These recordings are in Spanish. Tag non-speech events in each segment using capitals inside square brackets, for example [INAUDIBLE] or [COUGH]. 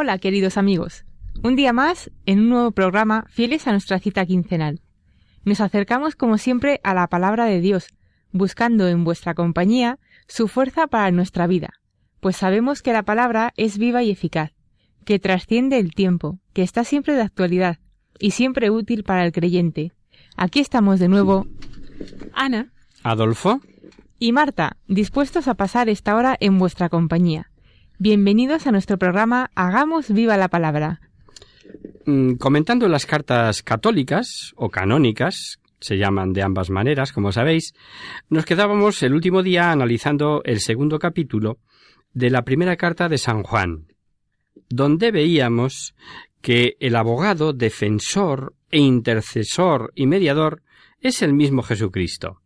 Hola, queridos amigos. Un día más en un nuevo programa fieles a nuestra cita quincenal. Nos acercamos como siempre a la palabra de Dios, buscando en vuestra compañía su fuerza para nuestra vida, pues sabemos que la palabra es viva y eficaz, que trasciende el tiempo, que está siempre de actualidad y siempre útil para el creyente. Aquí estamos de nuevo, Ana Adolfo, y Marta, dispuestos a pasar esta hora en vuestra compañía. Bienvenidos a nuestro programa Hagamos viva la palabra. mm, comentando las cartas católicas o canónicas, se llaman de ambas maneras, como sabéis, nos quedábamos el último día analizando el segundo capítulo de la primera carta de San Juan, donde veíamos que el abogado, defensor e intercesor y mediador es el mismo Jesucristo,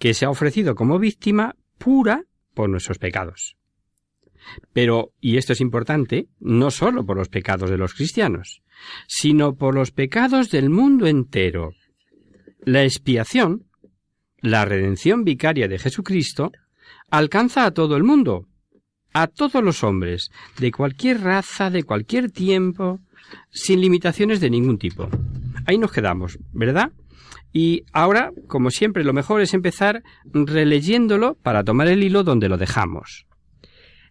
que se ha ofrecido como víctima pura por nuestros pecados. Pero, y esto es importante, no sólo por los pecados de los cristianos, sino por los pecados del mundo entero. La expiación, la redención vicaria de Jesucristo, alcanza a todo el mundo, a todos los hombres, de cualquier raza, de cualquier tiempo, sin limitaciones de ningún tipo. Ahí nos quedamos, ¿verdad? Y ahora, como siempre, lo mejor es empezar releyéndolo para tomar el hilo donde lo dejamos.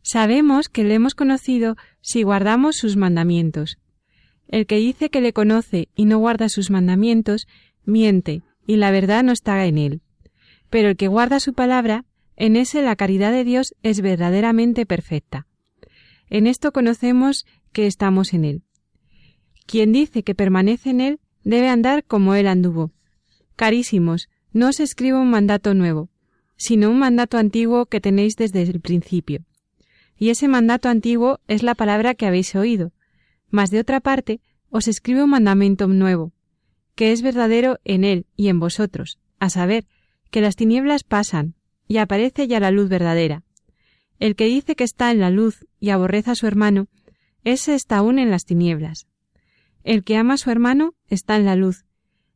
Sabemos que le hemos conocido si guardamos sus mandamientos. El que dice que le conoce y no guarda sus mandamientos, miente, y la verdad no está en él. Pero el que guarda su palabra, en ese la caridad de Dios es verdaderamente perfecta. En esto conocemos que estamos en él. Quien dice que permanece en él debe andar como él anduvo. Carísimos, no os escribo un mandato nuevo, sino un mandato antiguo que tenéis desde el principio. Y ese mandato antiguo es la palabra que habéis oído. Mas de otra parte, os escribo un mandamiento nuevo, que es verdadero en él y en vosotros, a saber, que las tinieblas pasan, y aparece ya la luz verdadera. El que dice que está en la luz y aborrece a su hermano, ese está aún en las tinieblas. El que ama a su hermano está en la luz,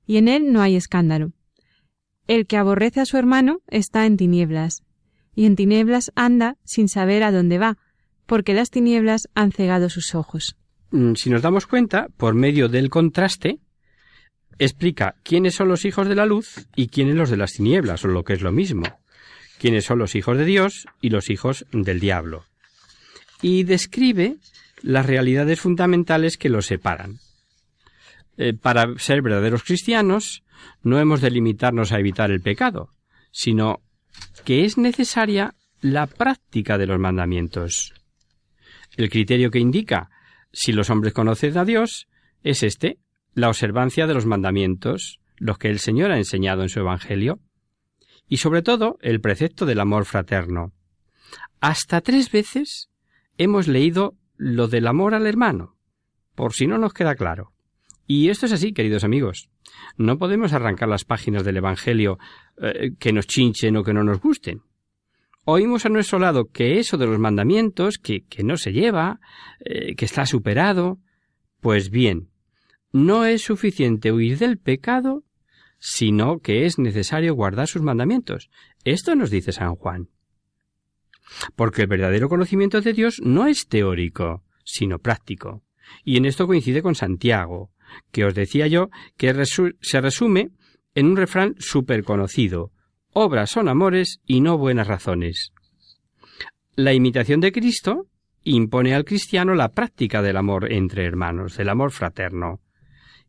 y en él no hay escándalo. El que aborrece a su hermano está en tinieblas, y en tinieblas anda sin saber a dónde va, porque las tinieblas han cegado sus ojos. Mm, Si nos damos cuenta, por medio del contraste, explica quiénes son los hijos de la luz y quiénes los de las tinieblas, o lo que es lo mismo, quiénes son los hijos de Dios y los hijos del diablo. Y describe las realidades fundamentales que los separan. Eh, para ser verdaderos cristianos, no hemos de limitarnos a evitar el pecado, sino que es necesaria la práctica de los mandamientos. El criterio que indica si los hombres conocen a Dios es este, la observancia de los mandamientos, los que el Señor ha enseñado en su Evangelio, y sobre todo el precepto del amor fraterno. Hasta tres veces hemos leído lo del amor al hermano, por si no nos queda claro. Y esto es así, queridos amigos. No podemos arrancar las páginas del Evangelio eh, que nos chinchen o que no nos gusten. Oímos a nuestro lado que eso de los mandamientos, que, que no se lleva, eh, que está superado. Pues bien, no es suficiente huir del pecado, sino que es necesario guardar sus mandamientos. Esto nos dice San Juan. Porque el verdadero conocimiento de Dios no es teórico, sino práctico. Y en esto coincide con Santiago, que os decía yo que se resume en un refrán súper conocido. Obras son amores y no buenas razones. La imitación de Cristo impone al cristiano la práctica del amor entre hermanos, del amor fraterno.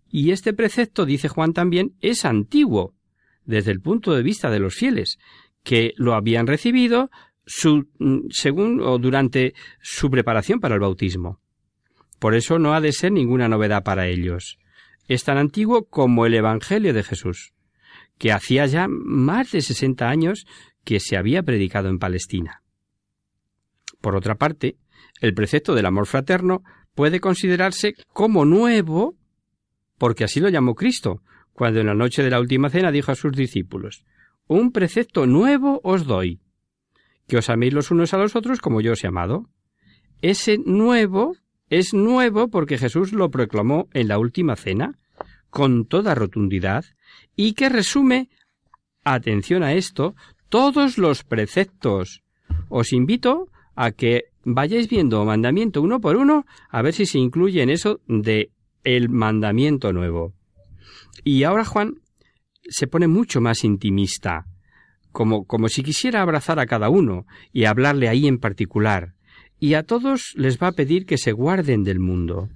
Y este precepto, dice Juan también, es antiguo, desde el punto de vista de los fieles, que lo habían recibido mm, según o durante su preparación para el bautismo. Por eso no ha de ser ninguna novedad para ellos. Es tan antiguo como el Evangelio de Jesús, que hacía ya más de sesenta años que se había predicado en Palestina. Por otra parte, el precepto del amor fraterno puede considerarse como nuevo, porque así lo llamó Cristo, cuando en la noche de la última cena dijo a sus discípulos Un precepto nuevo os doy, que os améis los unos a los otros como yo os he amado. Ese nuevo es nuevo porque Jesús lo proclamó en la última cena, con toda rotundidad, y que resume, atención a esto, todos los preceptos. Os invito a que vayáis viendo mandamiento uno por uno, a ver si se incluye en eso de el mandamiento nuevo. Y ahora Juan se pone mucho más intimista, como, como si quisiera abrazar a cada uno y hablarle ahí en particular, y a todos les va a pedir que se guarden del mundo.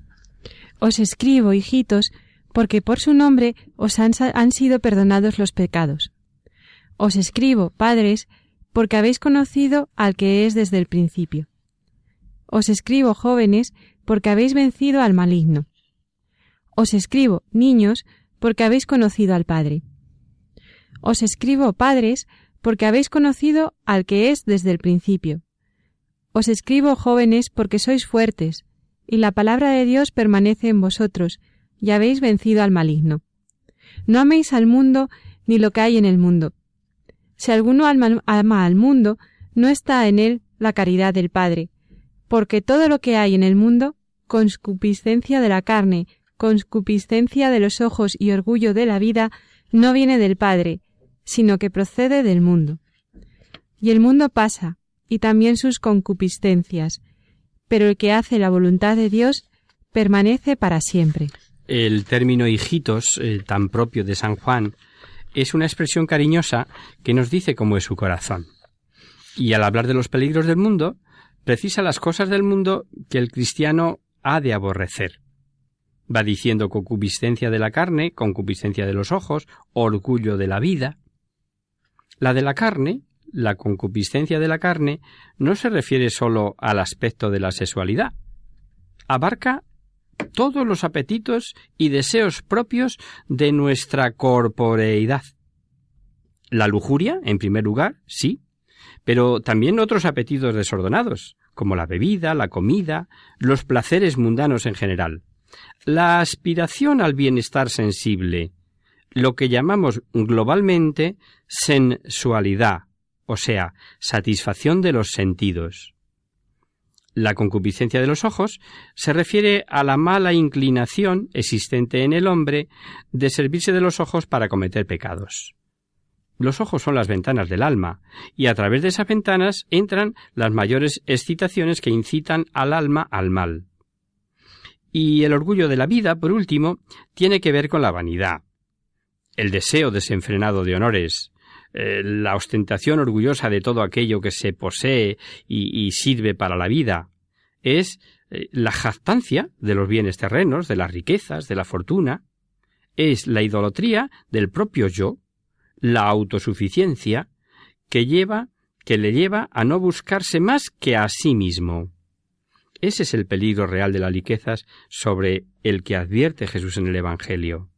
Os escribo, hijitos, porque por su nombre os han, han sido perdonados los pecados. Os escribo, padres, porque habéis conocido al que es desde el principio. Os escribo, jóvenes, porque habéis vencido al maligno. Os escribo, niños, porque habéis conocido al Padre. Os escribo, padres, porque habéis conocido al que es desde el principio. Os escribo, jóvenes, porque sois fuertes, y la palabra de Dios permanece en vosotros, y habéis vencido al maligno. No améis al mundo ni lo que hay en el mundo. Si alguno ama al mundo, no está en él la caridad del Padre, porque todo lo que hay en el mundo, conscupiscencia de la carne, conscupiscencia de los ojos y orgullo de la vida, no viene del Padre, sino que procede del mundo. Y el mundo pasa, y también sus concupiscencias, pero el que hace la voluntad de Dios permanece para siempre. El término hijitos, eh, tan propio de San Juan, es una expresión cariñosa que nos dice cómo es su corazón. Y al hablar de los peligros del mundo, precisa las cosas del mundo que el cristiano ha de aborrecer. Va diciendo concupiscencia de la carne, concupiscencia de los ojos, orgullo de la vida. La de la carne, la concupiscencia de la carne, no se refiere sólo al aspecto de la sexualidad. Abarca todos los apetitos y deseos propios de nuestra corporeidad. La lujuria, en primer lugar, sí, pero también otros apetitos desordenados, como la bebida, la comida, los placeres mundanos en general. La aspiración al bienestar sensible, lo que llamamos globalmente sensualidad, o sea, satisfacción de los sentidos. La concupiscencia de los ojos se refiere a la mala inclinación existente en el hombre de servirse de los ojos para cometer pecados. Los ojos son las ventanas del alma, y a través de esas ventanas entran las mayores excitaciones que incitan al alma al mal. Y el orgullo de la vida, por último, tiene que ver con la vanidad, el deseo desenfrenado de honores, eh, la ostentación orgullosa de todo aquello que se posee y, sirve para la vida, es eh, la jactancia de los bienes terrenos, de las riquezas, de la fortuna, es la idolatría del propio yo, la autosuficiencia que lleva que le lleva a no buscarse más que a sí mismo. Ese es el peligro real de las riquezas sobre el que advierte Jesús en el Evangelio.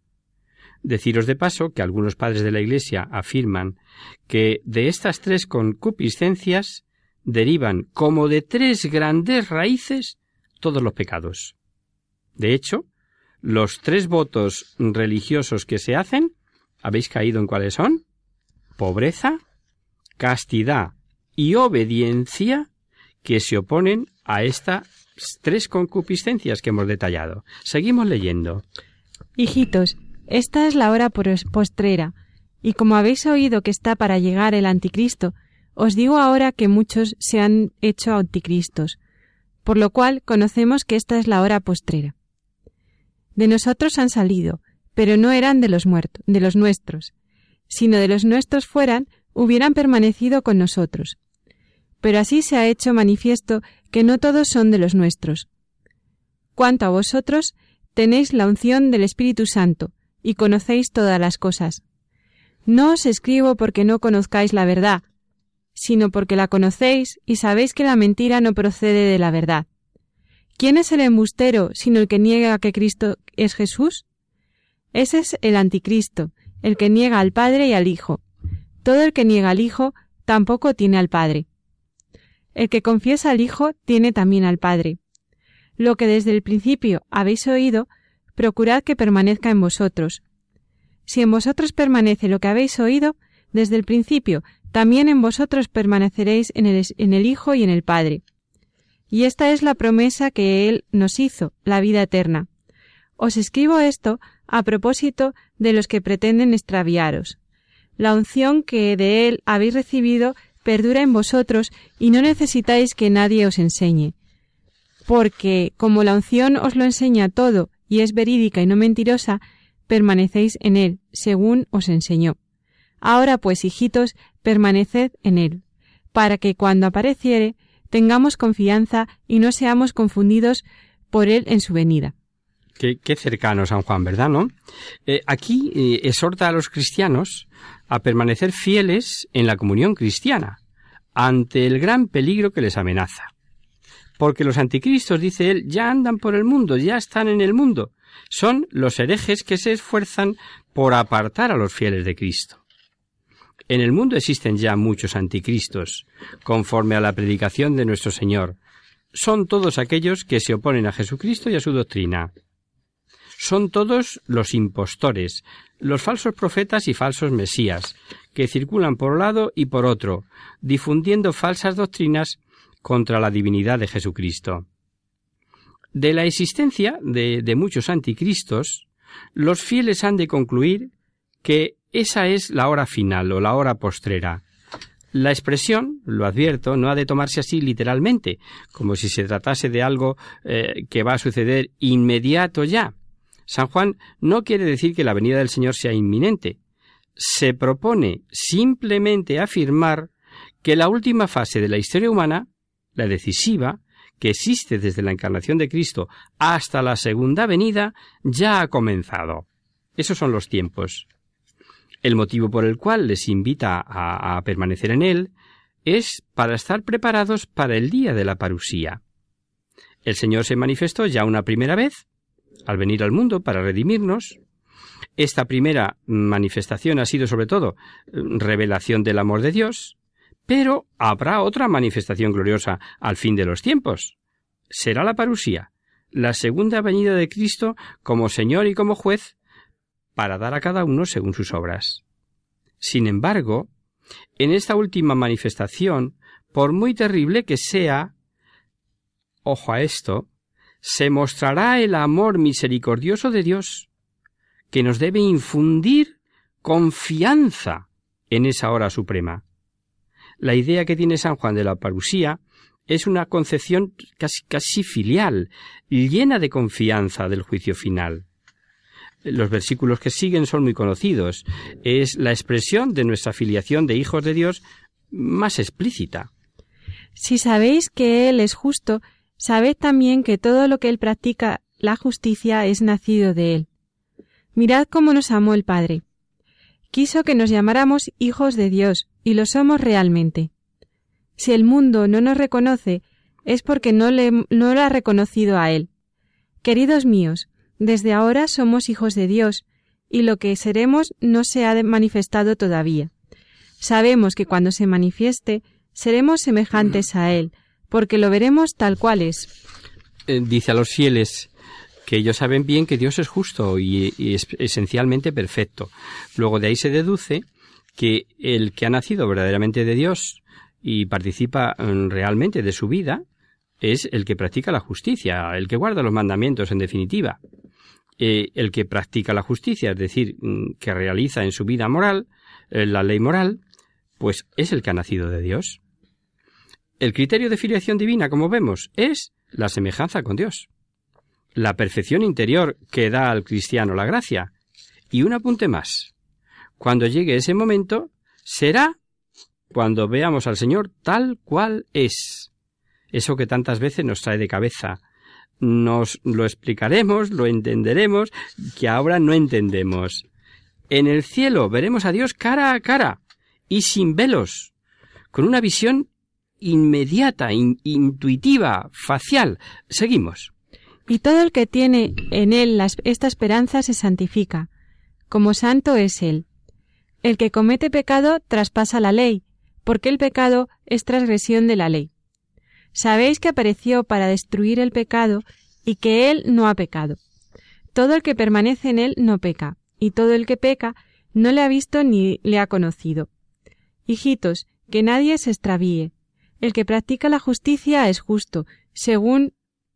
Deciros de paso que algunos padres de la Iglesia afirman que de estas tres concupiscencias derivan como de tres grandes raíces todos los pecados. De hecho, los tres votos religiosos que se hacen, ¿habéis caído en cuáles son? Pobreza, castidad y obediencia que se oponen a estas tres concupiscencias que hemos detallado. Seguimos leyendo. Hijitos, esta es la hora postrera, y como habéis oído que está para llegar el anticristo, os digo ahora que muchos se han hecho anticristos, por lo cual conocemos que esta es la hora postrera. De nosotros han salido, pero no eran de los muertos, de los nuestros, sino de los nuestros fueran, hubieran permanecido con nosotros. Pero así se ha hecho manifiesto que no todos son de los nuestros. Cuanto a vosotros, tenéis la unción del Espíritu Santo, y conocéis todas las cosas. No os escribo porque no conozcáis la verdad, sino porque la conocéis y sabéis que la mentira no procede de la verdad. ¿Quién es el embustero sino el que niega que Cristo es Jesús? Ese es el anticristo, el que niega al Padre y al Hijo. Todo el que niega al Hijo tampoco tiene al Padre. El que confiesa al Hijo tiene también al Padre. Lo que desde el principio habéis oído, procurad que permanezca en vosotros. Si en vosotros permanece lo que habéis oído, desde el principio, también en vosotros permaneceréis en el, Hijo y en el Padre. Y esta es la promesa que Él nos hizo, la vida eterna. Os escribo esto a propósito de los que pretenden extraviaros. La unción que de Él habéis recibido perdura en vosotros y no necesitáis que nadie os enseñe. Porque, como la unción os lo enseña todo y es verídica y no mentirosa, permanecéis en él, según os enseñó. Ahora pues, hijitos, permaneced en él, para que cuando apareciere tengamos confianza y no seamos confundidos por él en su venida. Qué, cercano San Juan, ¿verdad, no? Eh, aquí eh, exhorta a los cristianos a permanecer fieles en la comunión cristiana, ante el gran peligro que les amenaza. Porque los anticristos, dice él, ya andan por el mundo, ya están en el mundo, son los herejes que se esfuerzan por apartar a los fieles de Cristo. En el mundo existen ya muchos anticristos, conforme a la predicación de nuestro Señor. Son todos aquellos que se oponen a Jesucristo y a su doctrina. Son todos los impostores, los falsos profetas y falsos mesías, que circulan por un lado y por otro, difundiendo falsas doctrinas contra la divinidad de Jesucristo. De la existencia de, muchos anticristos, los fieles han de concluir que esa es la hora final o la hora postrera. La expresión, lo advierto, no ha de tomarse así literalmente, como si se tratase de algo eh, que va a suceder inmediato ya. San Juan no quiere decir que la venida del Señor sea inminente. Se propone simplemente afirmar que la última fase de la historia humana, la decisiva, que existe desde la encarnación de Cristo hasta la segunda venida, ya ha comenzado. Esos son los tiempos. El motivo por el cual les invita a, permanecer en él es para estar preparados para el día de la parusía. El Señor se manifestó ya una primera vez, al venir al mundo para redimirnos. Esta primera manifestación ha sido sobre todo revelación del amor de Dios, pero habrá otra manifestación gloriosa al fin de los tiempos. Será la parusía, la segunda venida de Cristo como Señor y como juez, para dar a cada uno según sus obras. Sin embargo, en esta última manifestación, por muy terrible que sea, ojo a esto, se mostrará el amor misericordioso de Dios, que nos debe infundir confianza en esa hora suprema. La idea que tiene San Juan de la parusía es una concepción casi, casi filial, llena de confianza del juicio final. Los versículos que siguen son muy conocidos. Es la expresión de nuestra filiación de hijos de Dios más explícita. Si sabéis que Él es justo, sabed también que todo lo que Él practica, la justicia, es nacido de Él. Mirad cómo nos amó el Padre. Quiso que nos llamáramos hijos de Dios, y lo somos realmente. Si el mundo no nos reconoce, es porque no, le, no lo ha reconocido a Él. Queridos míos, desde ahora somos hijos de Dios, y lo que seremos no se ha manifestado todavía. Sabemos que cuando se manifieste, seremos semejantes a Él, porque lo veremos tal cual es. Eh, dice a los fieles que ellos saben bien que Dios es justo y, y es esencialmente perfecto. Luego de ahí se deduce que el que ha nacido verdaderamente de Dios y participa mm, realmente de su vida es el que practica la justicia, el que guarda los mandamientos en definitiva. Eh, el que practica la justicia, es decir, mm, que realiza en su vida moral eh, la ley moral, pues es el que ha nacido de Dios. El criterio de filiación divina, como vemos, es la semejanza con Dios, la perfección interior que da al cristiano la gracia. Y un apunte más. Cuando llegue ese momento, será cuando veamos al Señor tal cual es. eso que tantas veces nos trae de cabeza. Nos lo explicaremos, lo entenderemos, que ahora no entendemos. En el cielo veremos a Dios cara a cara y sin velos, con una visión inmediata, intuitiva, facial. Seguimos. Y todo el que tiene en él esta esperanza se santifica, como santo es él. El que comete pecado traspasa la ley, porque el pecado es transgresión de la ley. Sabéis que apareció para destruir el pecado y que él no ha pecado. Todo el que permanece en él no peca, y todo el que peca no le ha visto ni le ha conocido. Hijitos, que nadie se extravíe. El que practica la justicia es justo, según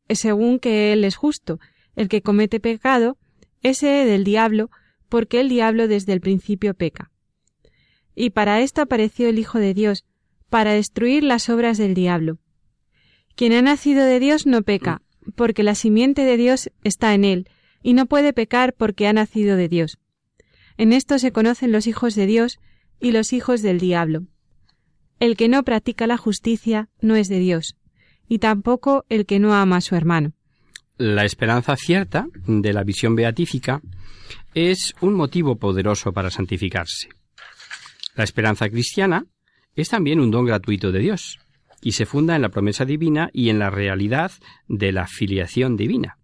según que él es justo. El que comete pecado, ese del diablo, porque el diablo desde el principio peca. Y para esto apareció el Hijo de Dios, para destruir las obras del diablo. Quien ha nacido de Dios no peca, porque la simiente de Dios está en él, y no puede pecar porque ha nacido de Dios. En esto se conocen los hijos de Dios y los hijos del diablo. El que no practica la justicia no es de Dios, y tampoco el que no ama a su hermano. La esperanza cierta de la visión beatífica es un motivo poderoso para santificarse. La esperanza cristiana es también un don gratuito de Dios y se funda en la promesa divina y en la realidad de la filiación divina.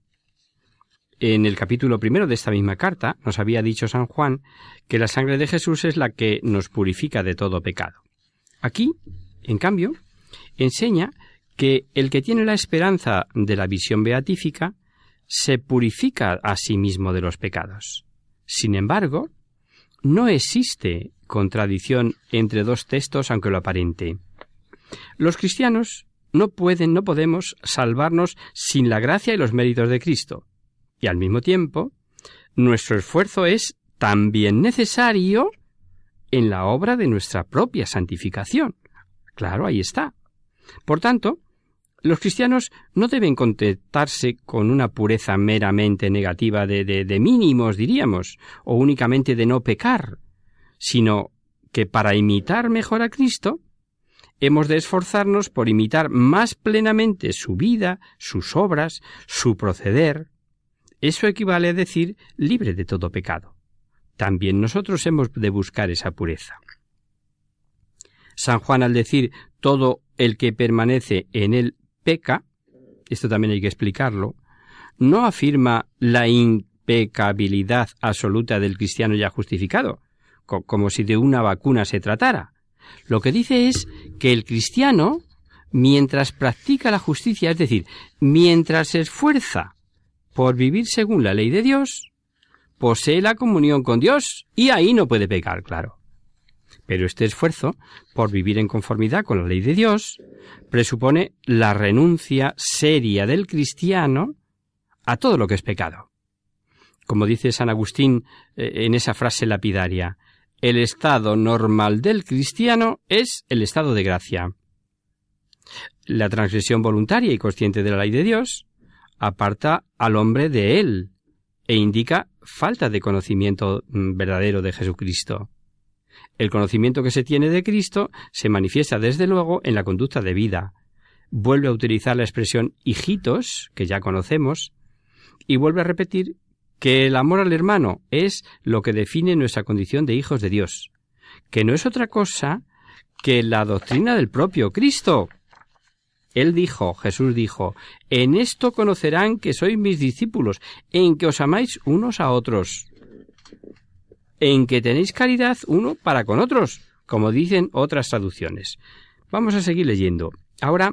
En el capítulo primero de esta misma carta nos había dicho San Juan que la sangre de Jesús es la que nos purifica de todo pecado. Aquí, en cambio, enseña que el que tiene la esperanza de la visión beatífica se purifica a sí mismo de los pecados. Sin embargo, no existe contradicción entre dos textos aunque lo aparente. Los cristianos no pueden, no podemos salvarnos sin la gracia y los méritos de Cristo. Y al mismo tiempo, nuestro esfuerzo es también necesario en la obra de nuestra propia santificación. Claro, ahí está. Por tanto, los cristianos no deben contentarse con una pureza meramente negativa de, de, mínimos, diríamos, o únicamente de no pecar, sino que para imitar mejor a Cristo, hemos de esforzarnos por imitar más plenamente su vida, sus obras, su proceder. Eso equivale a decir libre de todo pecado. También nosotros hemos de buscar esa pureza. San Juan al decir todo el que permanece en él peca, esto también hay que explicarlo, no afirma la impecabilidad absoluta del cristiano ya justificado, como si de una vacuna se tratara. Lo que dice es que el cristiano, mientras practica la justicia, es decir, mientras se esfuerza por vivir según la ley de Dios, posee la comunión con Dios y ahí no puede pecar, claro. Pero este esfuerzo por vivir en conformidad con la ley de Dios presupone la renuncia seria del cristiano a todo lo que es pecado. Como dice San Agustín eh, en esa frase lapidaria, el estado normal del cristiano es el estado de gracia. La transgresión voluntaria y consciente de la ley de Dios aparta al hombre de él e indica falta de conocimiento mm, verdadero de Jesucristo. El conocimiento que se tiene de Cristo se manifiesta desde luego en la conducta de vida. Vuelve a utilizar la expresión hijitos, que ya conocemos, y vuelve a repetir que el amor al hermano es lo que define nuestra condición de hijos de Dios, que no es otra cosa que la doctrina del propio Cristo. Él dijo, Jesús dijo, en esto conocerán que sois mis discípulos, en que os amáis unos a otros en que tenéis caridad uno para con otros, como dicen otras traducciones. Vamos a seguir leyendo. Ahora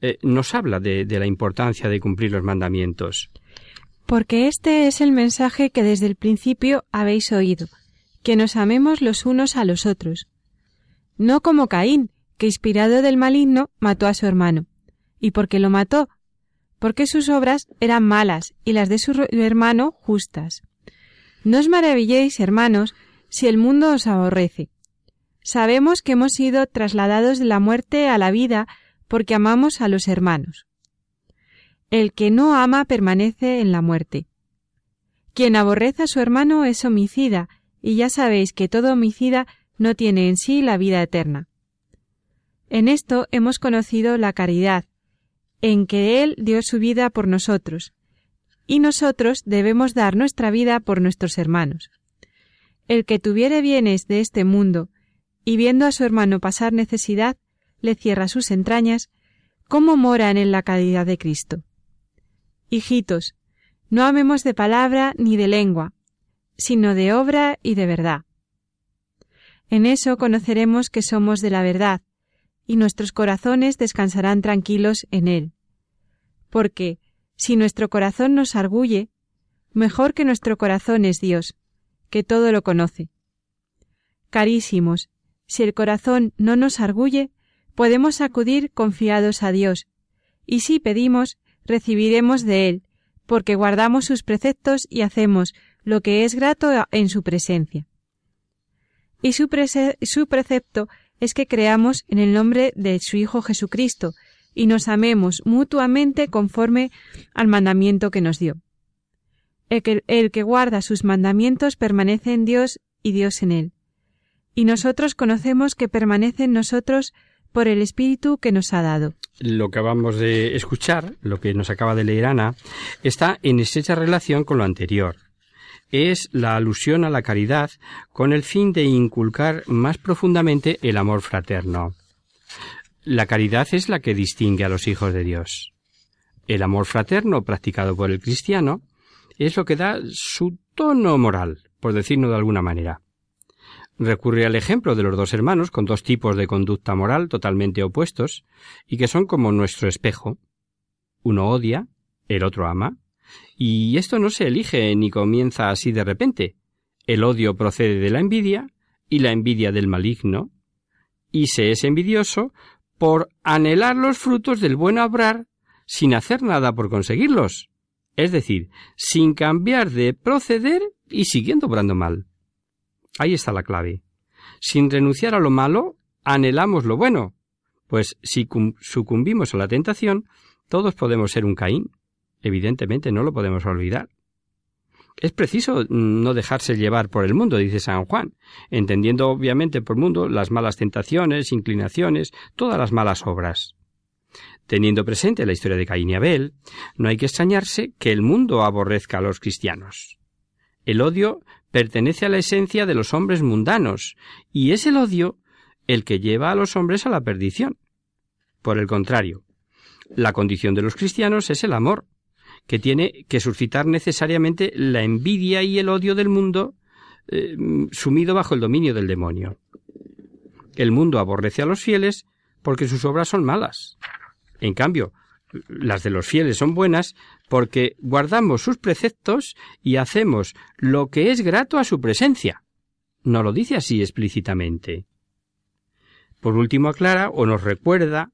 eh, nos habla de, de la importancia de cumplir los mandamientos. Porque este es el mensaje que desde el principio habéis oído, que nos amemos los unos a los otros. No como Caín, que inspirado del maligno mató a su hermano. ¿Y por qué lo mató? Porque sus obras eran malas y las de su hermano justas. No os maravilléis, hermanos, si el mundo os aborrece. Sabemos que hemos sido trasladados de la muerte a la vida porque amamos a los hermanos. El que no ama permanece en la muerte. Quien aborrece a su hermano es homicida, y ya sabéis que todo homicida no tiene en sí la vida eterna. En esto hemos conocido la caridad, en que Él dio su vida por nosotros, y nosotros debemos dar nuestra vida por nuestros hermanos. El que tuviere bienes de este mundo, y viendo a su hermano pasar necesidad, le cierra sus entrañas, ¿cómo moran en la calidad de Cristo? Hijitos, no amemos de palabra ni de lengua, sino de obra y de verdad. En eso conoceremos que somos de la verdad, y nuestros corazones descansarán tranquilos en él. Porque, si nuestro corazón nos arguye, mejor que nuestro corazón es Dios, que todo lo conoce. Carísimos, si el corazón no nos arguye, podemos acudir confiados a Dios, y si pedimos, recibiremos de Él, porque guardamos sus preceptos y hacemos lo que es grato en su presencia. Y su, su precepto es que creamos en el nombre de su Hijo Jesucristo y nos amemos mutuamente conforme al mandamiento que nos dio. El que, guarda sus mandamientos permanece en Dios y Dios en él. Y nosotros conocemos que permanece en nosotros por el Espíritu que nos ha dado. Lo que acabamos de escuchar, lo que nos acaba de leer Ana, está en estrecha relación con lo anterior es la alusión a la caridad con el fin de inculcar más profundamente el amor fraterno. La caridad es la que distingue a los hijos de Dios. El amor fraterno practicado por el cristiano es lo que da su tono moral, por decirlo de alguna manera. Recurre al ejemplo de los dos hermanos con dos tipos de conducta moral totalmente opuestos y que son como nuestro espejo. Uno odia, el otro ama, y esto no se elige ni comienza así de repente. El odio procede de la envidia y la envidia del maligno, y se es envidioso por anhelar los frutos del buen obrar sin hacer nada por conseguirlos, es decir, sin cambiar de proceder y siguiendo obrando mal. Ahí está la clave. Sin renunciar a lo malo, anhelamos lo bueno, pues si sucumbimos a la tentación, todos podemos ser un Caín. Evidentemente no lo podemos olvidar. Es preciso no dejarse llevar por el mundo, dice San Juan, entendiendo obviamente por mundo las malas tentaciones, inclinaciones, todas las malas obras. Teniendo presente la historia de Caín y Abel, no hay que extrañarse que el mundo aborrezca a los cristianos. El odio pertenece a la esencia de los hombres mundanos, y es el odio el que lleva a los hombres a la perdición. Por el contrario, la condición de los cristianos es el amor, que tiene que suscitar necesariamente la envidia y el odio del mundo eh, sumido bajo el dominio del demonio. El mundo aborrece a los fieles porque sus obras son malas. En cambio, las de los fieles son buenas porque guardamos sus preceptos y hacemos lo que es grato a su presencia. No lo dice así explícitamente. Por último aclara o nos recuerda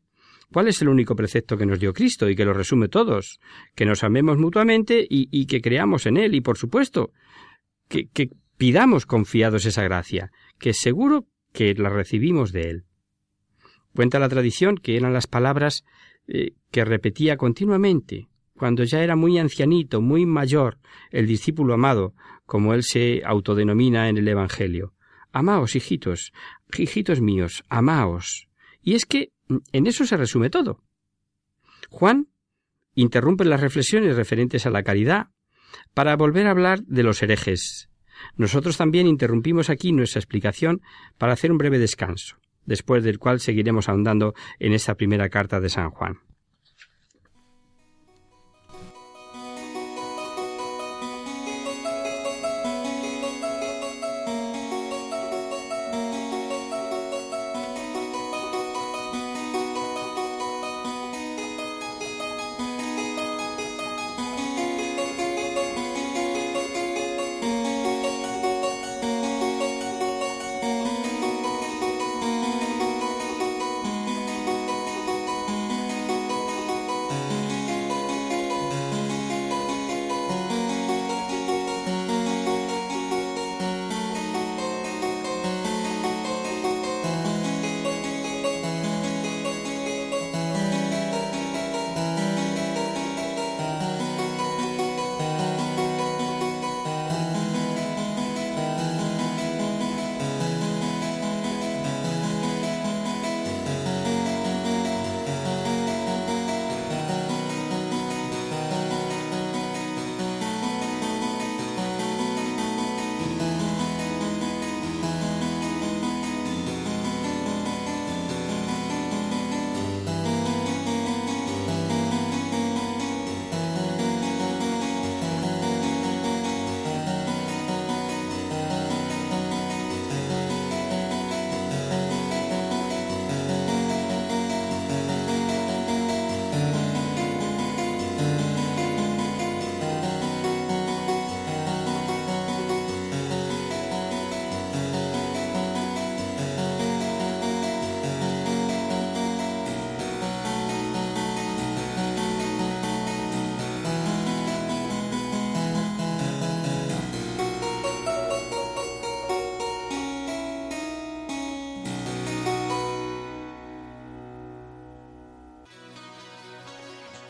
¿Cuál es el único precepto que nos dio Cristo y que lo resume todos? Que nos amemos mutuamente y, que creamos en Él y, por supuesto, que, pidamos confiados esa gracia, que seguro que la recibimos de Él. Cuenta la tradición que eran las palabras eh, que repetía continuamente, cuando ya era muy ancianito, muy mayor, el discípulo amado, como él se autodenomina en el Evangelio. Amaos, hijitos, hijitos míos, amaos. Y es que en eso se resume todo. Juan interrumpe las reflexiones referentes a la caridad para volver a hablar de los herejes. Nosotros también interrumpimos aquí nuestra explicación para hacer un breve descanso, después del cual seguiremos ahondando en esta primera carta de San Juan.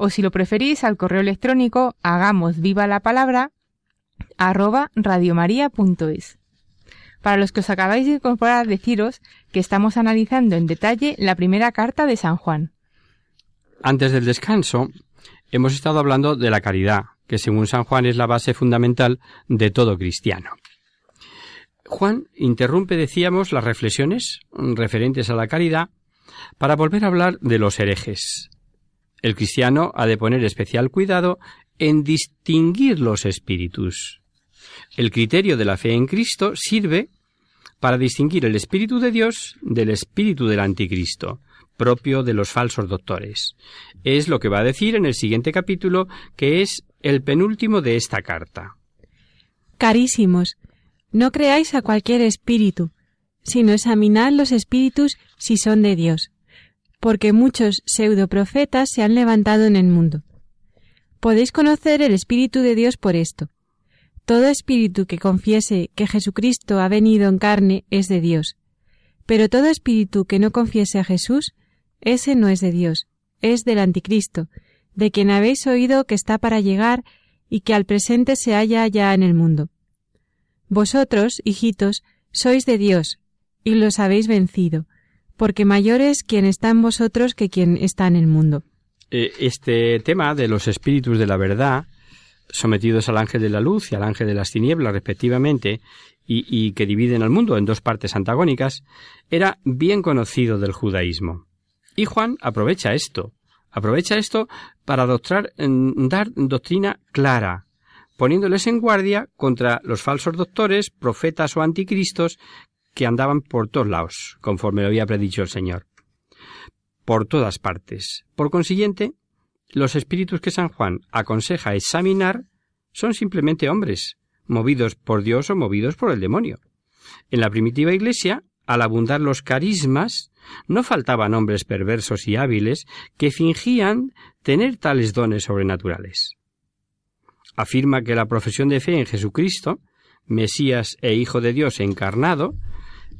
O si lo preferís, al correo electrónico hagamos viva la palabra arroba radiomaria.es. Para los que os acabáis de incorporar, deciros que estamos analizando en detalle la primera carta de San Juan. Antes del descanso, hemos estado hablando de la caridad, que según San Juan es la base fundamental de todo cristiano. Juan interrumpe, decíamos, las reflexiones referentes a la caridad para volver a hablar de los herejes. El cristiano ha de poner especial cuidado en distinguir los espíritus. El criterio de la fe en Cristo sirve para distinguir el Espíritu de Dios del Espíritu del Anticristo, propio de los falsos doctores. Es lo que va a decir en el siguiente capítulo, que es el penúltimo de esta carta. Carísimos, no creáis a cualquier espíritu, sino examinad los espíritus si son de Dios, porque muchos pseudoprofetas se han levantado en el mundo. Podéis conocer el Espíritu de Dios por esto. Todo espíritu que confiese que Jesucristo ha venido en carne es de Dios. Pero todo espíritu que no confiese a Jesús, ese no es de Dios, es del Anticristo, de quien habéis oído que está para llegar y que al presente se halla ya en el mundo. Vosotros, hijitos, sois de Dios, y los habéis vencido, porque mayor es quien está en vosotros que quien está en el mundo. Eh, este tema de los espíritus de la verdad, sometidos al ángel de la luz y al ángel de las tinieblas respectivamente, y, que dividen al mundo en dos partes antagónicas, era bien conocido del judaísmo. Y Juan aprovecha esto, aprovecha esto para doctrar, dar doctrina clara, poniéndoles en guardia contra los falsos doctores, profetas o anticristos que andaban por todos lados, conforme lo había predicho el Señor por todas partes. Por consiguiente, los espíritus que San Juan aconseja examinar son simplemente hombres, movidos por Dios o movidos por el demonio. En la primitiva Iglesia, al abundar los carismas, no faltaban hombres perversos y hábiles que fingían tener tales dones sobrenaturales. Afirma que la profesión de fe en Jesucristo, Mesías e Hijo de Dios encarnado,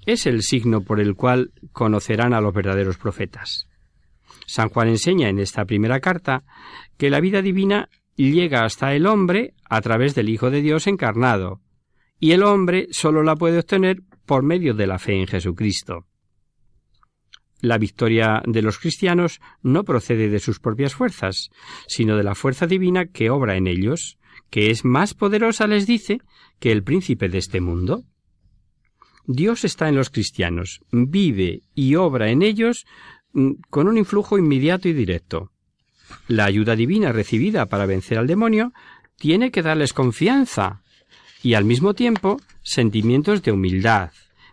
es el signo por el cual conocerán a los verdaderos profetas. San Juan enseña en esta primera carta que la vida divina llega hasta el hombre a través del Hijo de Dios encarnado, y el hombre sólo la puede obtener por medio de la fe en Jesucristo. La victoria de los cristianos no procede de sus propias fuerzas, sino de la fuerza divina que obra en ellos, que es más poderosa, les dice, que el príncipe de este mundo. Dios está en los cristianos, vive y obra en ellos Mm, con un influjo inmediato y directo. La ayuda divina recibida para vencer al demonio tiene que darles confianza y al mismo tiempo sentimientos de humildad.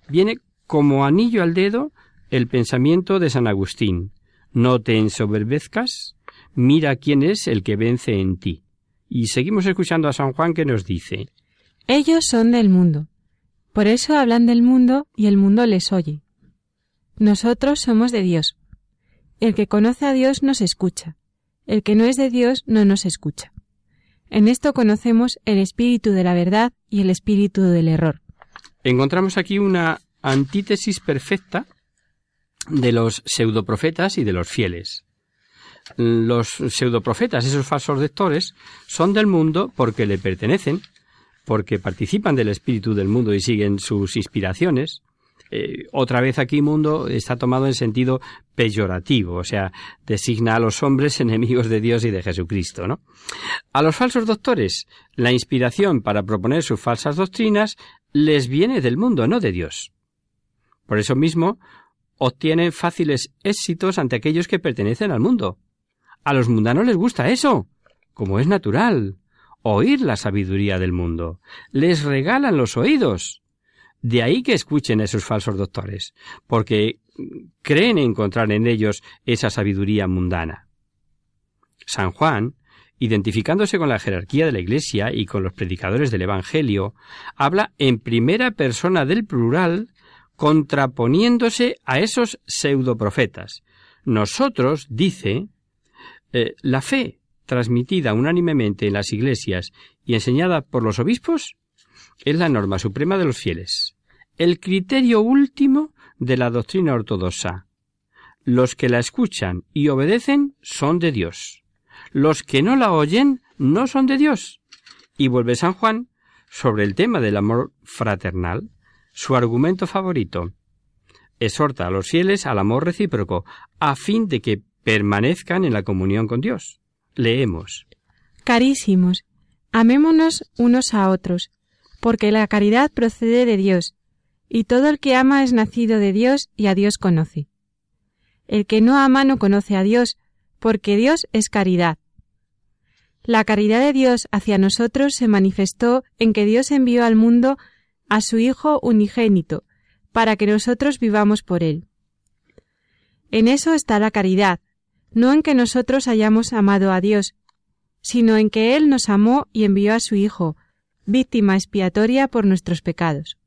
Viene como anillo al dedo el pensamiento de San Agustín. No te ensoberbezcas, mira quién es el que vence en ti. Y seguimos escuchando a San Juan que nos dice Ellos son del mundo. Por eso hablan del mundo y el mundo les oye. Nosotros somos de Dios. El que conoce a Dios nos escucha. El que no es de Dios no nos escucha. En esto conocemos el espíritu de la verdad y el espíritu del error. Encontramos aquí una antítesis perfecta de los pseudoprofetas y de los fieles. Los pseudoprofetas, esos falsos lectores, son del mundo porque le pertenecen, porque participan del espíritu del mundo y siguen sus inspiraciones, eh, otra vez aquí mundo está tomado en sentido peyorativo, o sea, designa a los hombres [LAUGHS] enemigos de Dios y de Jesucristo, ¿no? A los falsos doctores, la inspiración para proponer sus falsas doctrinas les viene del mundo, no de Dios. Por eso mismo, obtienen fáciles éxitos ante aquellos que pertenecen al mundo. A los mundanos les gusta eso, como es natural, oír la sabiduría del mundo. Les regalan los oídos. De ahí que escuchen a esos falsos doctores, porque creen encontrar en ellos esa sabiduría mundana. San Juan, identificándose con la jerarquía de la Iglesia y con los predicadores del Evangelio, habla en primera persona del plural, contraponiéndose a esos pseudoprofetas. Nosotros, dice, eh, la fe transmitida unánimemente en las iglesias y enseñada por los obispos es la norma suprema de los fieles, el criterio último de la doctrina ortodoxa. Los que la escuchan y obedecen son de Dios. Los que no la oyen no son de Dios. Y vuelve San Juan sobre el tema del amor fraternal, su argumento favorito. Exhorta a los fieles al amor recíproco, a fin de que permanezcan en la comunión con Dios. Leemos. Carísimos, amémonos unos a otros, porque la caridad procede de Dios, y todo el que ama es nacido de Dios y a Dios conoce. El que no ama no conoce a Dios, porque Dios es caridad. La caridad de Dios hacia nosotros se manifestó en que Dios envió al mundo a su Hijo unigénito, para que nosotros vivamos por él. En eso está la caridad, no en que nosotros hayamos amado a Dios, sino en que Él nos amó y envió a su Hijo, víctima expiatoria por nuestros pecados.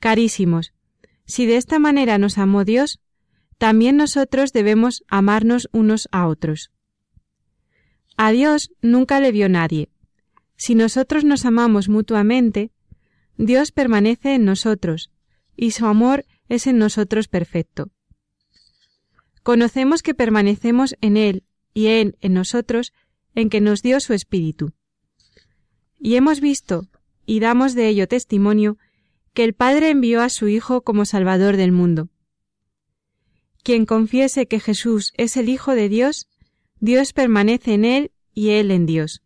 Carísimos, si de esta manera nos amó Dios, también nosotros debemos amarnos unos a otros. A Dios nunca le vio nadie. Si nosotros nos amamos mutuamente, Dios permanece en nosotros, y su amor es en nosotros perfecto. Conocemos que permanecemos en Él y Él en nosotros, en que nos dio su Espíritu. Y hemos visto, y damos de ello testimonio, que el Padre envió a su Hijo como Salvador del mundo. Quien confiese que Jesús es el Hijo de Dios, Dios permanece en Él y Él en Dios.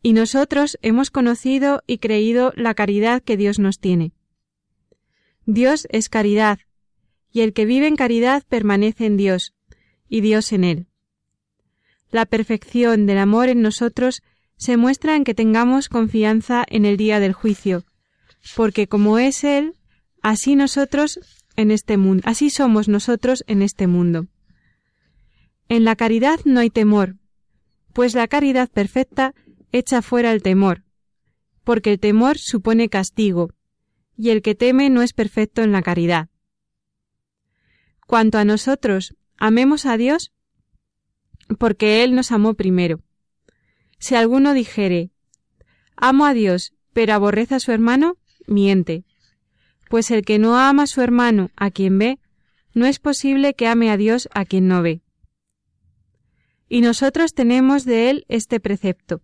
Y nosotros hemos conocido y creído la caridad que Dios nos tiene. Dios es caridad, y el que vive en caridad permanece en Dios, y Dios en él. La perfección del amor en nosotros se muestra en que tengamos confianza en el día del juicio, porque como es Él, así nosotros en este mundo, así somos nosotros en este mundo. En la caridad no hay temor, pues la caridad perfecta echa fuera el temor, porque el temor supone castigo, y el que teme no es perfecto en la caridad. Cuanto a nosotros, amemos a Dios porque Él nos amó primero. Si alguno dijere, amo a Dios, pero aborrece a su hermano, miente. Pues el que no ama a su hermano a quien ve, no es posible que ame a Dios a quien no ve. Y nosotros tenemos de él este precepto,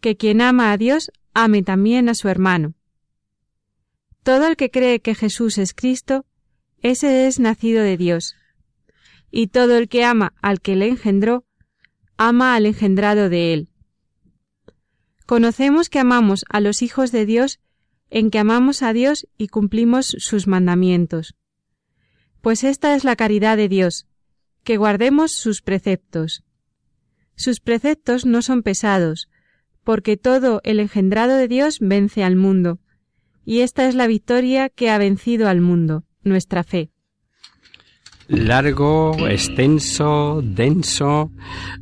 que quien ama a Dios ame también a su hermano. Todo el que cree que Jesús es Cristo, ese es nacido de Dios. Y todo el que ama al que le engendró, ama al engendrado de él. Conocemos que amamos a los hijos de Dios en que amamos a Dios y cumplimos sus mandamientos. Pues esta es la caridad de Dios, que guardemos sus preceptos. Sus preceptos no son pesados, porque todo el engendrado de Dios vence al mundo, y esta es la victoria que ha vencido al mundo, nuestra fe. Largo, extenso, denso,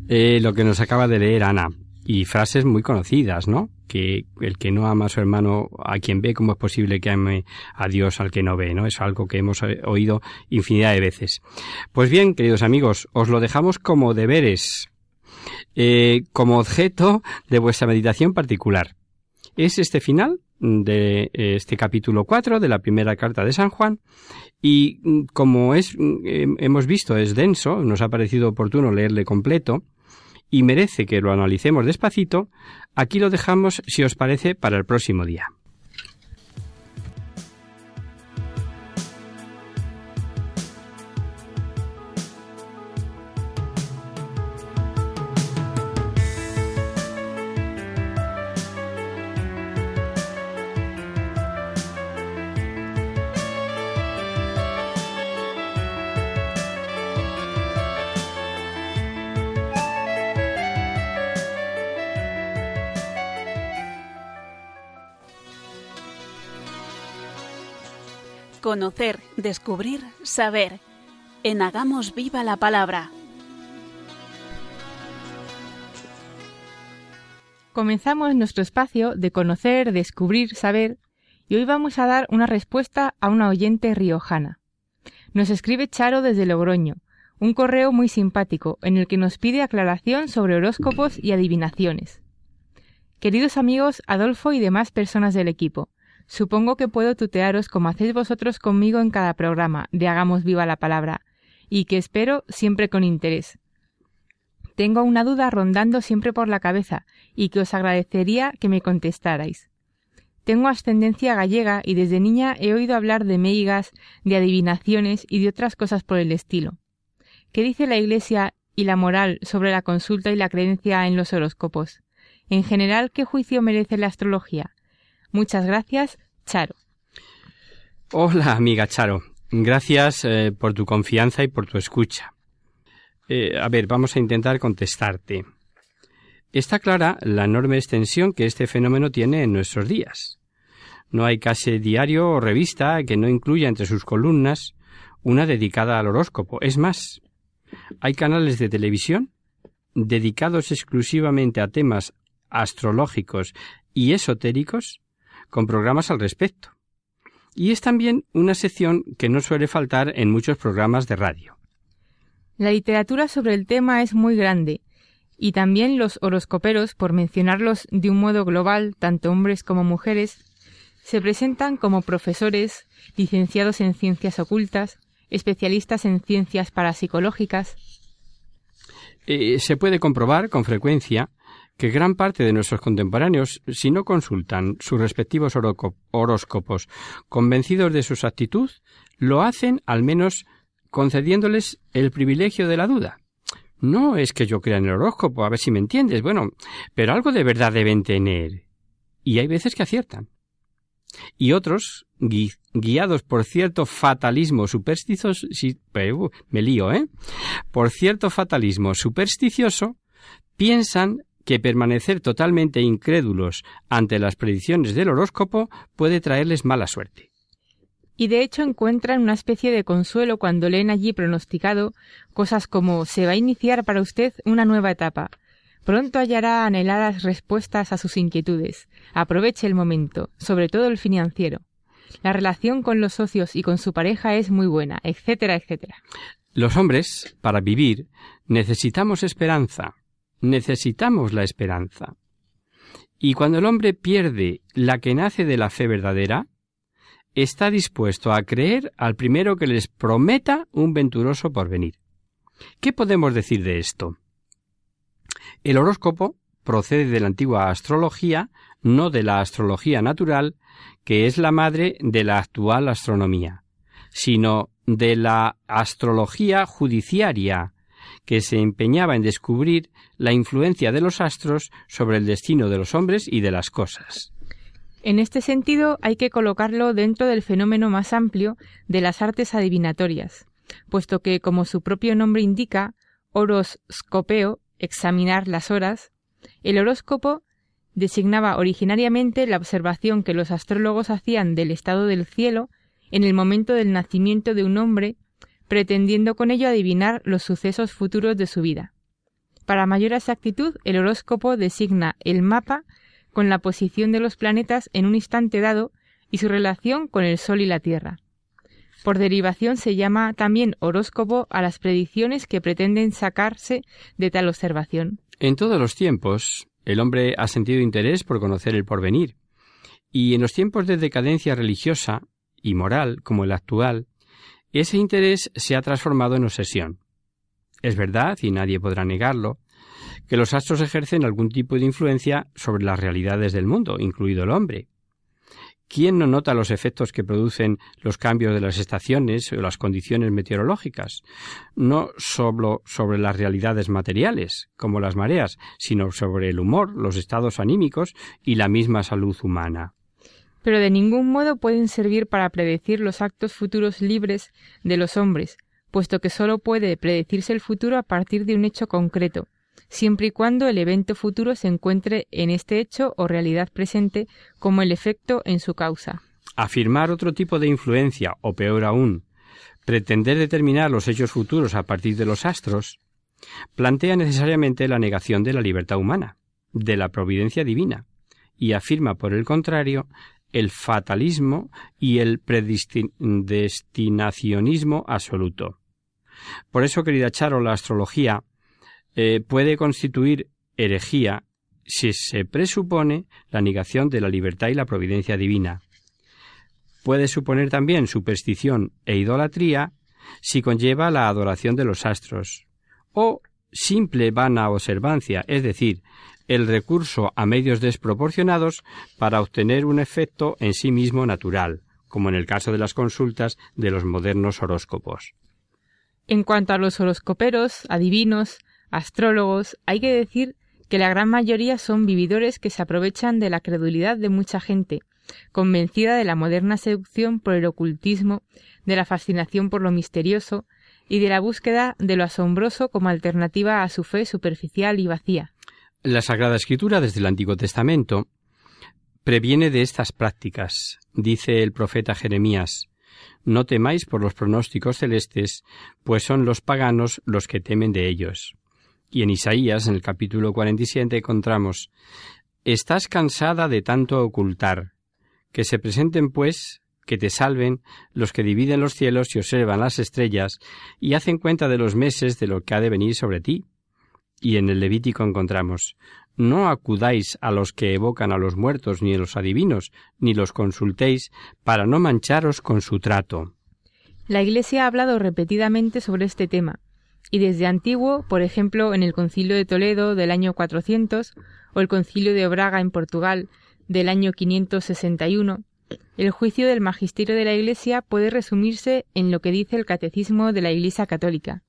eh, lo que nos acaba de leer Ana. Y frases muy conocidas, ¿no? Que el que no ama a su hermano a quien ve, ¿cómo es posible que ame a Dios al que no ve? ¿no? Es algo que hemos eh, oído infinidad de veces. Pues bien, queridos amigos, os lo dejamos como deberes, eh, como objeto de vuestra meditación particular. Es este final de este capítulo 4 de la primera carta de San Juan y mm, como es mm, hemos visto es denso, nos ha parecido oportuno leerle completo y merece que lo analicemos despacito, aquí lo dejamos si os parece para el próximo día. Conocer, descubrir, saber. En Hagamos Viva la Palabra. Comenzamos nuestro espacio de conocer, descubrir, saber, y hoy vamos a dar una respuesta a una oyente riojana. Nos escribe Charo desde Logroño, un correo muy simpático en el que nos pide aclaración sobre horóscopos y adivinaciones. Queridos amigos Adolfo y demás personas del equipo, supongo que puedo tutearos como hacéis vosotros conmigo en cada programa de Hagamos viva la palabra, y que espero siempre con interés. Tengo una duda rondando siempre por la cabeza y que os agradecería que me contestarais. Tengo ascendencia gallega y desde niña he oído hablar de meigas, de adivinaciones y de otras cosas por el estilo. ¿Qué dice la Iglesia y la moral sobre la consulta y la creencia en los horóscopos? En general, ¿qué juicio merece la astrología? Muchas gracias, Charo. Hola, amiga Charo. Gracias eh, por tu confianza y por tu escucha. Eh, a ver, vamos a intentar contestarte. Está clara la enorme extensión que este fenómeno tiene en nuestros días. No hay casi diario o revista que no incluya entre sus columnas una dedicada al horóscopo. Es más, hay canales de televisión dedicados exclusivamente a temas astrológicos y esotéricos con programas al respecto. Y es también una sección que no suele faltar en muchos programas de radio. La literatura sobre el tema es muy grande y también los horoscoperos, por mencionarlos de un modo global, tanto hombres como mujeres, se presentan como profesores, licenciados en ciencias ocultas, especialistas en ciencias parapsicológicas. Eh, se puede comprobar con frecuencia que gran parte de nuestros contemporáneos, si no consultan sus respectivos horóscopos convencidos de su actitud, lo hacen al menos concediéndoles el privilegio de la duda. No es que yo crea en el horóscopo, a ver si me entiendes. Bueno, pero algo de verdad deben tener. Y hay veces que aciertan. Y otros, guiados por cierto fatalismo supersticioso, uh, me lío, ¿eh? Por cierto fatalismo supersticioso, piensan que permanecer totalmente incrédulos ante las predicciones del horóscopo puede traerles mala suerte y de hecho encuentran una especie de consuelo cuando leen allí pronosticado cosas como se va a iniciar para usted una nueva etapa. Pronto hallará anheladas respuestas a sus inquietudes. Aproveche el momento, sobre todo el financiero. La relación con los socios y con su pareja es muy buena, etcétera, etcétera. Los hombres, para vivir, necesitamos esperanza. Necesitamos la esperanza. Y cuando el hombre pierde la que nace de la fe verdadera, está dispuesto a creer al primero que les prometa un venturoso porvenir. ¿Qué podemos decir de esto? El horóscopo procede de la antigua astrología, no de la astrología natural, que es la madre de la actual astronomía, sino de la astrología judiciaria, que se empeñaba en descubrir la influencia de los astros sobre el destino de los hombres y de las cosas. En este sentido, hay que colocarlo dentro del fenómeno más amplio de las artes adivinatorias, puesto que, como su propio nombre indica, horoscopeo, examinar las horas, el horóscopo designaba originariamente la observación que los astrólogos hacían del estado del cielo en el momento del nacimiento de un hombre, pretendiendo con ello adivinar los sucesos futuros de su vida. Para mayor exactitud, el horóscopo designa el mapa con la posición de los planetas en un instante dado y su relación con el Sol y la Tierra. Por derivación se llama también horóscopo a las predicciones que pretenden sacarse de tal observación. En todos los tiempos, el hombre ha sentido interés por conocer el porvenir, y en los tiempos de decadencia religiosa y moral como el actual, ese interés se ha transformado en obsesión. Es verdad, y nadie podrá negarlo, que los astros ejercen algún tipo de influencia sobre las realidades del mundo, incluido el hombre. ¿Quién no nota los efectos que producen los cambios de las estaciones o las condiciones meteorológicas? No solo sobre las realidades materiales, como las mareas, sino sobre el humor, los estados anímicos y la misma salud humana. Pero de ningún modo pueden servir para predecir los actos futuros libres de los hombres, puesto que sólo puede predecirse el futuro a partir de un hecho concreto, siempre y cuando el evento futuro se encuentre en este hecho o realidad presente como el efecto en su causa. Afirmar otro tipo de influencia, o peor aún, pretender determinar los hechos futuros a partir de los astros, plantea necesariamente la negación de la libertad humana. de la providencia divina y afirma, por el contrario, el fatalismo y el predestinacionismo absoluto. Por eso, querida Charo, la astrología eh, puede constituir herejía si se presupone la negación de la libertad y la providencia divina. Puede suponer también superstición e idolatría si conlleva la adoración de los astros, o simple vana observancia, es decir, el recurso a medios desproporcionados para obtener un efecto en sí mismo natural, como en el caso de las consultas de los modernos horóscopos. En cuanto a los horoscoperos, adivinos, astrólogos, hay que decir que la gran mayoría son vividores que se aprovechan de la credulidad de mucha gente, convencida de la moderna seducción por el ocultismo, de la fascinación por lo misterioso y de la búsqueda de lo asombroso como alternativa a su fe superficial y vacía. La Sagrada Escritura desde el Antiguo Testamento previene de estas prácticas. Dice el profeta Jeremías, No temáis por los pronósticos celestes, pues son los paganos los que temen de ellos. Y en Isaías, en el capítulo 47, encontramos, Estás cansada de tanto ocultar. Que se presenten, pues, que te salven los que dividen los cielos y observan las estrellas y hacen cuenta de los meses de lo que ha de venir sobre ti y en el Levítico encontramos No acudáis a los que evocan a los muertos ni a los adivinos, ni los consultéis, para no mancharos con su trato. La Iglesia ha hablado repetidamente sobre este tema, y desde antiguo, por ejemplo, en el Concilio de Toledo del año 400 o el Concilio de Braga en Portugal del año 561, el juicio del magisterio de la Iglesia puede resumirse en lo que dice el Catecismo de la Iglesia Católica.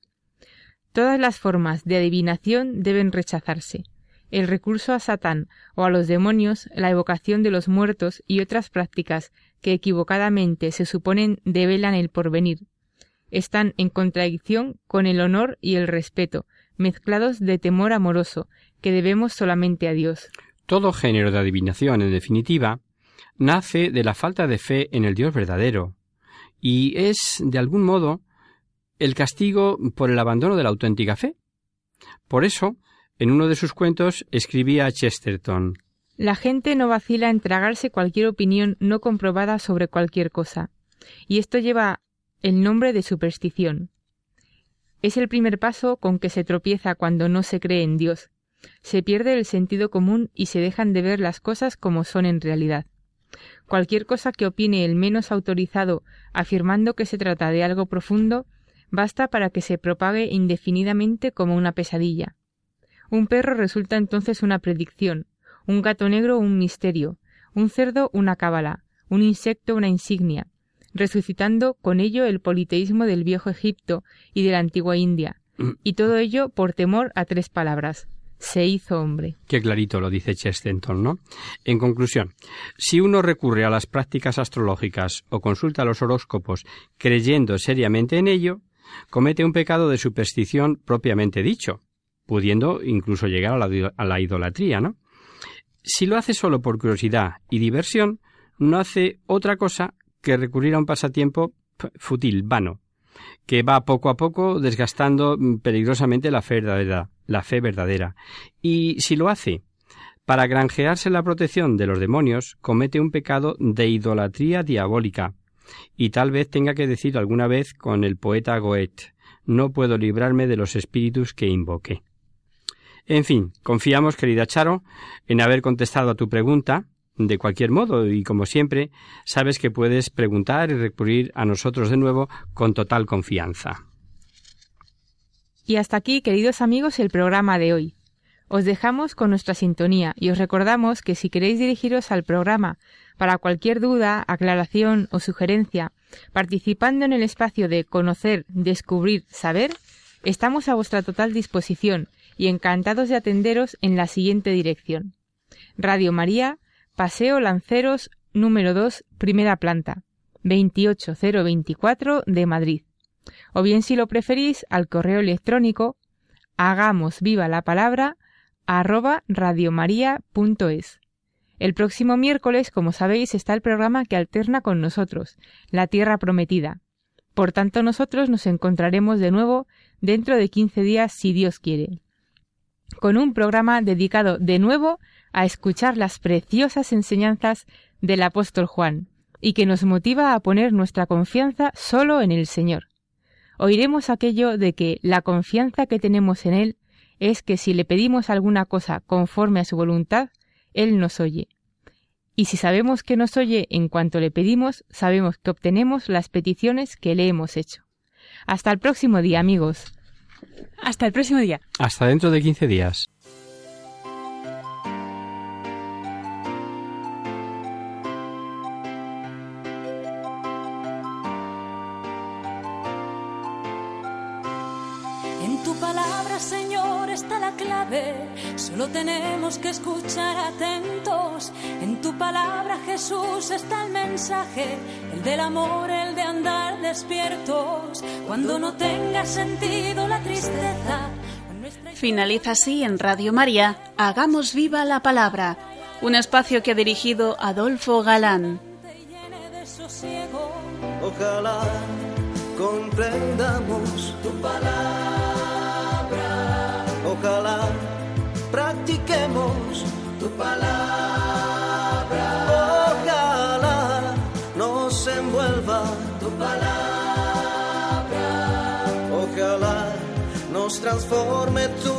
Todas las formas de adivinación deben rechazarse. El recurso a Satán o a los demonios, la evocación de los muertos y otras prácticas que equivocadamente se suponen develan el porvenir, están en contradicción con el honor y el respeto, mezclados de temor amoroso, que debemos solamente a Dios. Todo género de adivinación, en definitiva, nace de la falta de fe en el Dios verdadero, y es, de algún modo, el castigo por el abandono de la auténtica fe. Por eso, en uno de sus cuentos escribía Chesterton La gente no vacila en tragarse cualquier opinión no comprobada sobre cualquier cosa, y esto lleva el nombre de superstición. Es el primer paso con que se tropieza cuando no se cree en Dios. Se pierde el sentido común y se dejan de ver las cosas como son en realidad. Cualquier cosa que opine el menos autorizado afirmando que se trata de algo profundo basta para que se propague indefinidamente como una pesadilla. Un perro resulta entonces una predicción, un gato negro un misterio, un cerdo una cábala, un insecto una insignia, resucitando con ello el politeísmo del viejo Egipto y de la antigua India, y todo ello por temor a tres palabras. Se hizo hombre. Qué clarito lo dice Chesterton, ¿no? En conclusión, si uno recurre a las prácticas astrológicas o consulta los horóscopos creyendo seriamente en ello, comete un pecado de superstición propiamente dicho, pudiendo incluso llegar a la, idolatría, ¿no? Si lo hace solo por curiosidad y diversión, no hace otra cosa que recurrir a un pasatiempo fútil, vano, que va poco a poco desgastando peligrosamente la fe verdadera, la fe verdadera. Y si lo hace para granjearse la protección de los demonios, comete un pecado de idolatría diabólica, y tal vez tenga que decir alguna vez con el poeta Goethe no puedo librarme de los espíritus que invoqué. En fin, confiamos, querida Charo, en haber contestado a tu pregunta. De cualquier modo, y como siempre, sabes que puedes preguntar y recurrir a nosotros de nuevo con total confianza. Y hasta aquí, queridos amigos, el programa de hoy. Os dejamos con nuestra sintonía y os recordamos que si queréis dirigiros al programa para cualquier duda, aclaración o sugerencia, participando en el espacio de conocer, descubrir, saber, estamos a vuestra total disposición y encantados de atenderos en la siguiente dirección. Radio María, Paseo Lanceros, número 2, primera planta, 28024 de Madrid. O bien si lo preferís, al correo electrónico hagamos viva la palabra arroba radiomaria.es. El próximo miércoles, como sabéis, está el programa que alterna con nosotros, La Tierra Prometida. Por tanto, nosotros nos encontraremos de nuevo dentro de quince días, si Dios quiere. con un programa dedicado de nuevo a escuchar las preciosas enseñanzas del apóstol Juan y que nos motiva a poner nuestra confianza solo en el Señor. Oiremos aquello de que la confianza que tenemos en Él es que si le pedimos alguna cosa conforme a su voluntad, Él nos oye. Y si sabemos que nos oye en cuanto le pedimos, sabemos que obtenemos las peticiones que le hemos hecho. Hasta el próximo día, amigos. Hasta el próximo día. Hasta dentro de 15 días. Solo tenemos que escuchar atentos. En tu palabra, Jesús, está el mensaje. El del amor, el de andar despiertos. Cuando no tenga sentido la tristeza. Finaliza así en Radio María, Hagamos viva la palabra, un espacio que ha dirigido Adolfo Galán. Ojalá comprendamos tu palabra. Ojalá practiquemos tu palabra. Ojalá nos envuelva tu palabra. Ojalá nos transforme tu